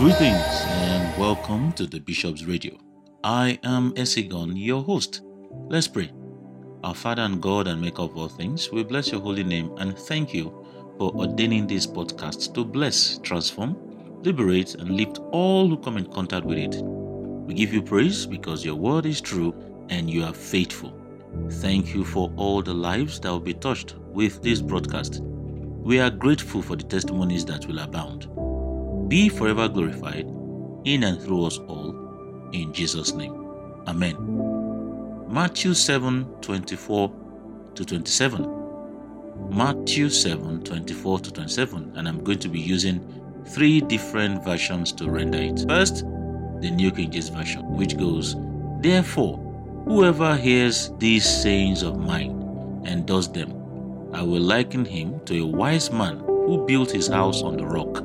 Greetings and welcome to the Bishop's Radio. I am Esigon, your host. Let's pray. Our Father and God and Maker of all things, we bless your holy name and thank you for ordaining this podcast to bless, transform, liberate, and lift all who come in contact with it. We give you praise because your word is true and you are faithful. Thank you for all the lives that will be touched with this broadcast. We are grateful for the testimonies that will abound. Be forever glorified in and through us all. In Jesus' name. Amen. Matthew 7 24 to 27. Matthew 7 24 to 27. And I'm going to be using three different versions to render it. First, the New King James Version, which goes, Therefore, whoever hears these sayings of mine and does them, I will liken him to a wise man who built his house on the rock.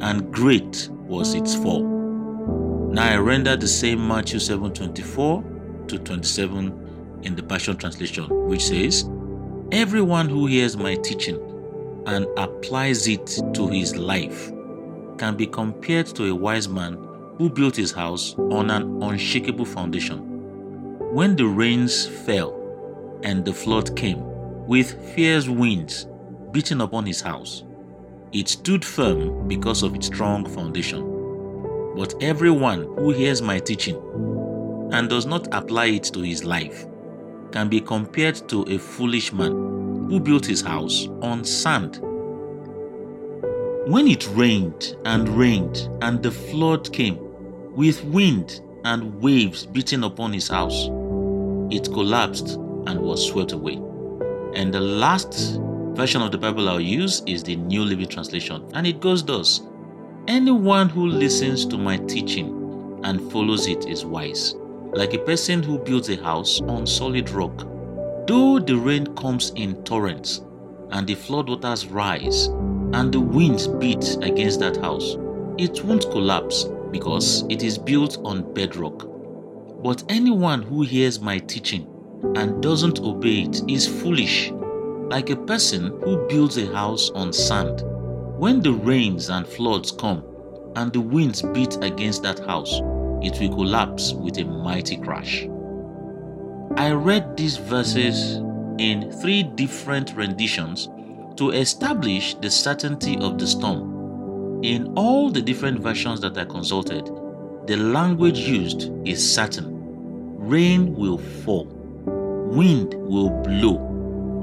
and great was its fall. Now I render the same Matthew 7:24 to 27 in the Passion Translation, which says, Everyone who hears my teaching and applies it to his life can be compared to a wise man who built his house on an unshakable foundation. When the rains fell and the flood came, with fierce winds beating upon his house, it stood firm because of its strong foundation. But everyone who hears my teaching and does not apply it to his life can be compared to a foolish man who built his house on sand. When it rained and rained and the flood came, with wind and waves beating upon his house, it collapsed and was swept away. And the last version of the Bible I'll use is the New Living Translation, and it goes thus Anyone who listens to my teaching and follows it is wise, like a person who builds a house on solid rock. Though the rain comes in torrents, and the floodwaters rise, and the winds beat against that house, it won't collapse because it is built on bedrock. But anyone who hears my teaching and doesn't obey it is foolish, like a person who builds a house on sand. When the rains and floods come and the winds beat against that house, it will collapse with a mighty crash. I read these verses in three different renditions to establish the certainty of the storm. In all the different versions that I consulted, the language used is certain. Rain will fall, wind will blow,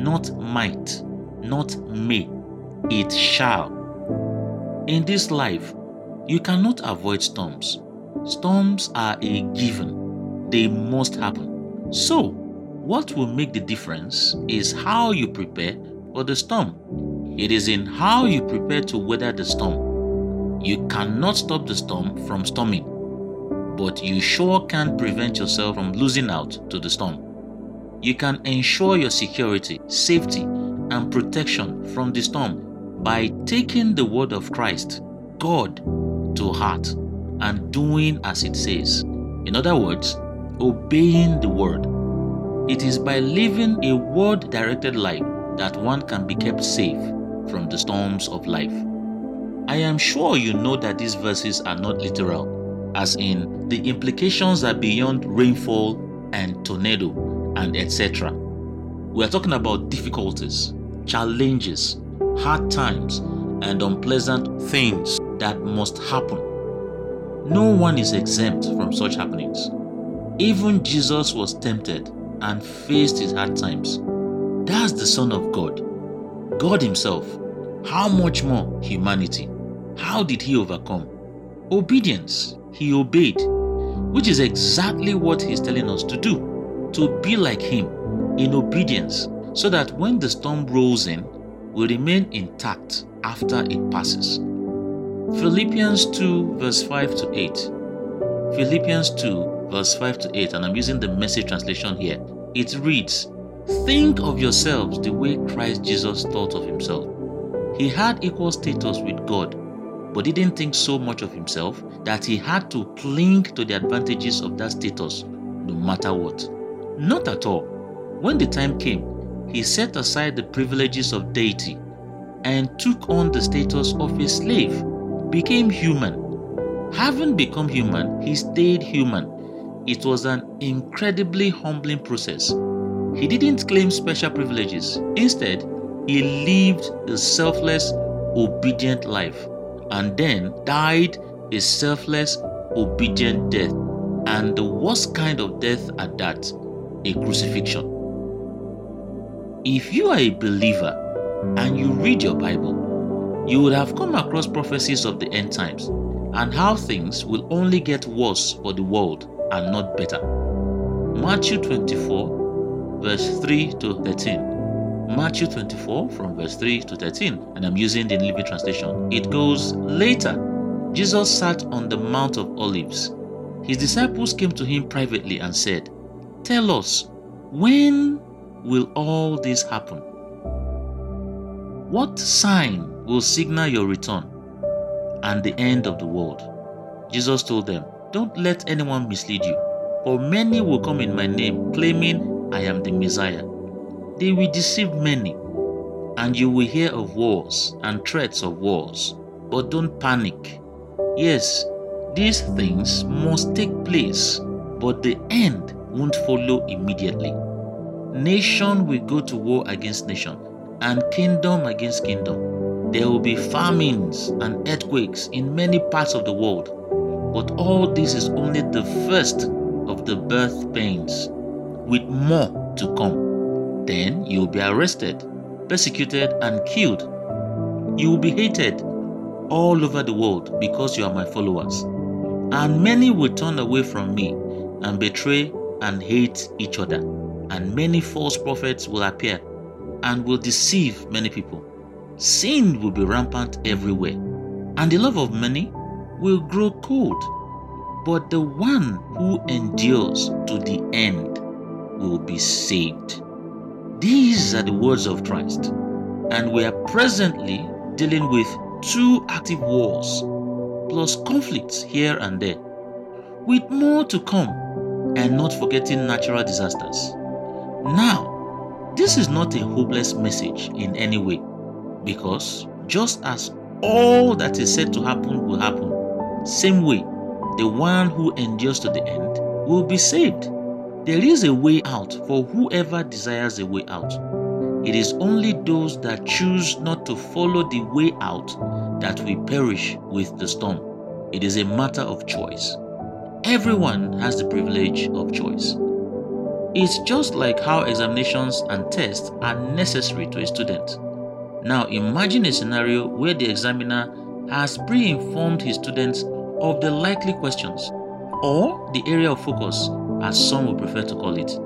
not might, not may, it shall. In this life, you cannot avoid storms. Storms are a given, they must happen. So, what will make the difference is how you prepare for the storm. It is in how you prepare to weather the storm. You cannot stop the storm from storming, but you sure can prevent yourself from losing out to the storm. You can ensure your security, safety, and protection from the storm by taking the word of Christ, God, to heart and doing as it says. In other words, obeying the word. It is by living a word directed life that one can be kept safe from the storms of life. I am sure you know that these verses are not literal, as in, the implications are beyond rainfall and tornado and etc. We are talking about difficulties, challenges, hard times, and unpleasant things that must happen. No one is exempt from such happenings. Even Jesus was tempted and faced his hard times. That's the Son of God. God Himself. How much more humanity? How did He overcome? Obedience. He obeyed, which is exactly what He's telling us to do to be like Him in obedience, so that when the storm rolls in, we remain intact after it passes. Philippians 2, verse 5 to 8. Philippians 2, verse 5 to 8, and I'm using the message translation here. It reads, Think of yourselves the way Christ Jesus thought of himself. He had equal status with God, but he didn't think so much of himself that he had to cling to the advantages of that status no matter what. Not at all. When the time came, he set aside the privileges of deity and took on the status of a slave, became human. Having become human, he stayed human. It was an incredibly humbling process. He didn't claim special privileges. Instead, he lived a selfless, obedient life and then died a selfless, obedient death. And the worst kind of death at that, a crucifixion. If you are a believer and you read your Bible, you would have come across prophecies of the end times and how things will only get worse for the world and not better. Matthew 24, verse 3 to 13. Matthew 24, from verse 3 to 13, and I'm using the Living Translation. It goes Later, Jesus sat on the Mount of Olives. His disciples came to him privately and said, Tell us, when will all this happen? What sign will signal your return and the end of the world? Jesus told them, Don't let anyone mislead you, for many will come in my name, claiming I am the Messiah. They will deceive many, and you will hear of wars and threats of wars. But don't panic. Yes, these things must take place, but the end won't follow immediately. Nation will go to war against nation, and kingdom against kingdom. There will be famines and earthquakes in many parts of the world, but all this is only the first of the birth pains, with more to come. Then you will be arrested, persecuted, and killed. You will be hated all over the world because you are my followers. And many will turn away from me and betray and hate each other. And many false prophets will appear and will deceive many people. Sin will be rampant everywhere, and the love of many will grow cold. But the one who endures to the end will be saved. These are the words of Christ, and we are presently dealing with two active wars plus conflicts here and there, with more to come, and not forgetting natural disasters. Now, this is not a hopeless message in any way, because just as all that is said to happen will happen, same way, the one who endures to the end will be saved. There is a way out for whoever desires a way out. It is only those that choose not to follow the way out that will perish with the storm. It is a matter of choice. Everyone has the privilege of choice. It's just like how examinations and tests are necessary to a student. Now imagine a scenario where the examiner has pre informed his students of the likely questions or the area of focus, as some would prefer to call it.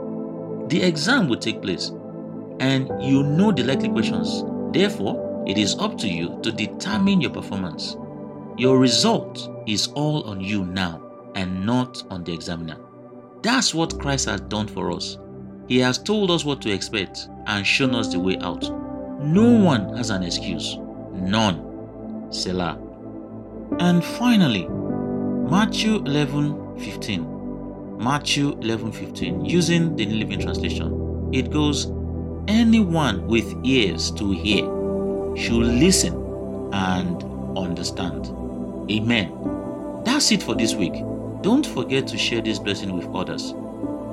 The exam will take place and you know the likely questions. Therefore, it is up to you to determine your performance. Your result is all on you now and not on the examiner. That's what Christ has done for us. He has told us what to expect and shown us the way out. No one has an excuse. None. Selah. And finally, Matthew 11 15. Matthew 11 15. Using the New Living Translation, it goes, Anyone with ears to hear should listen and understand. Amen. That's it for this week. Don't forget to share this blessing with others.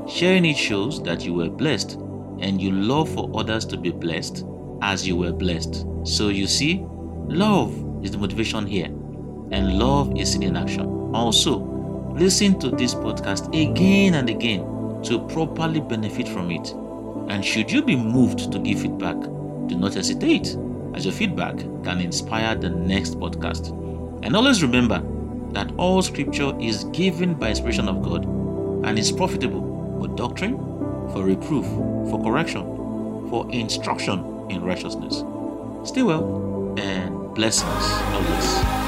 Sharing it shows that you were blessed and you love for others to be blessed as you were blessed. So you see, love is the motivation here, and love is seen in action. Also, listen to this podcast again and again to properly benefit from it. And should you be moved to give feedback, do not hesitate, as your feedback can inspire the next podcast. And always remember, that all scripture is given by inspiration of God and is profitable for doctrine, for reproof, for correction, for instruction in righteousness. Stay well and blessings always.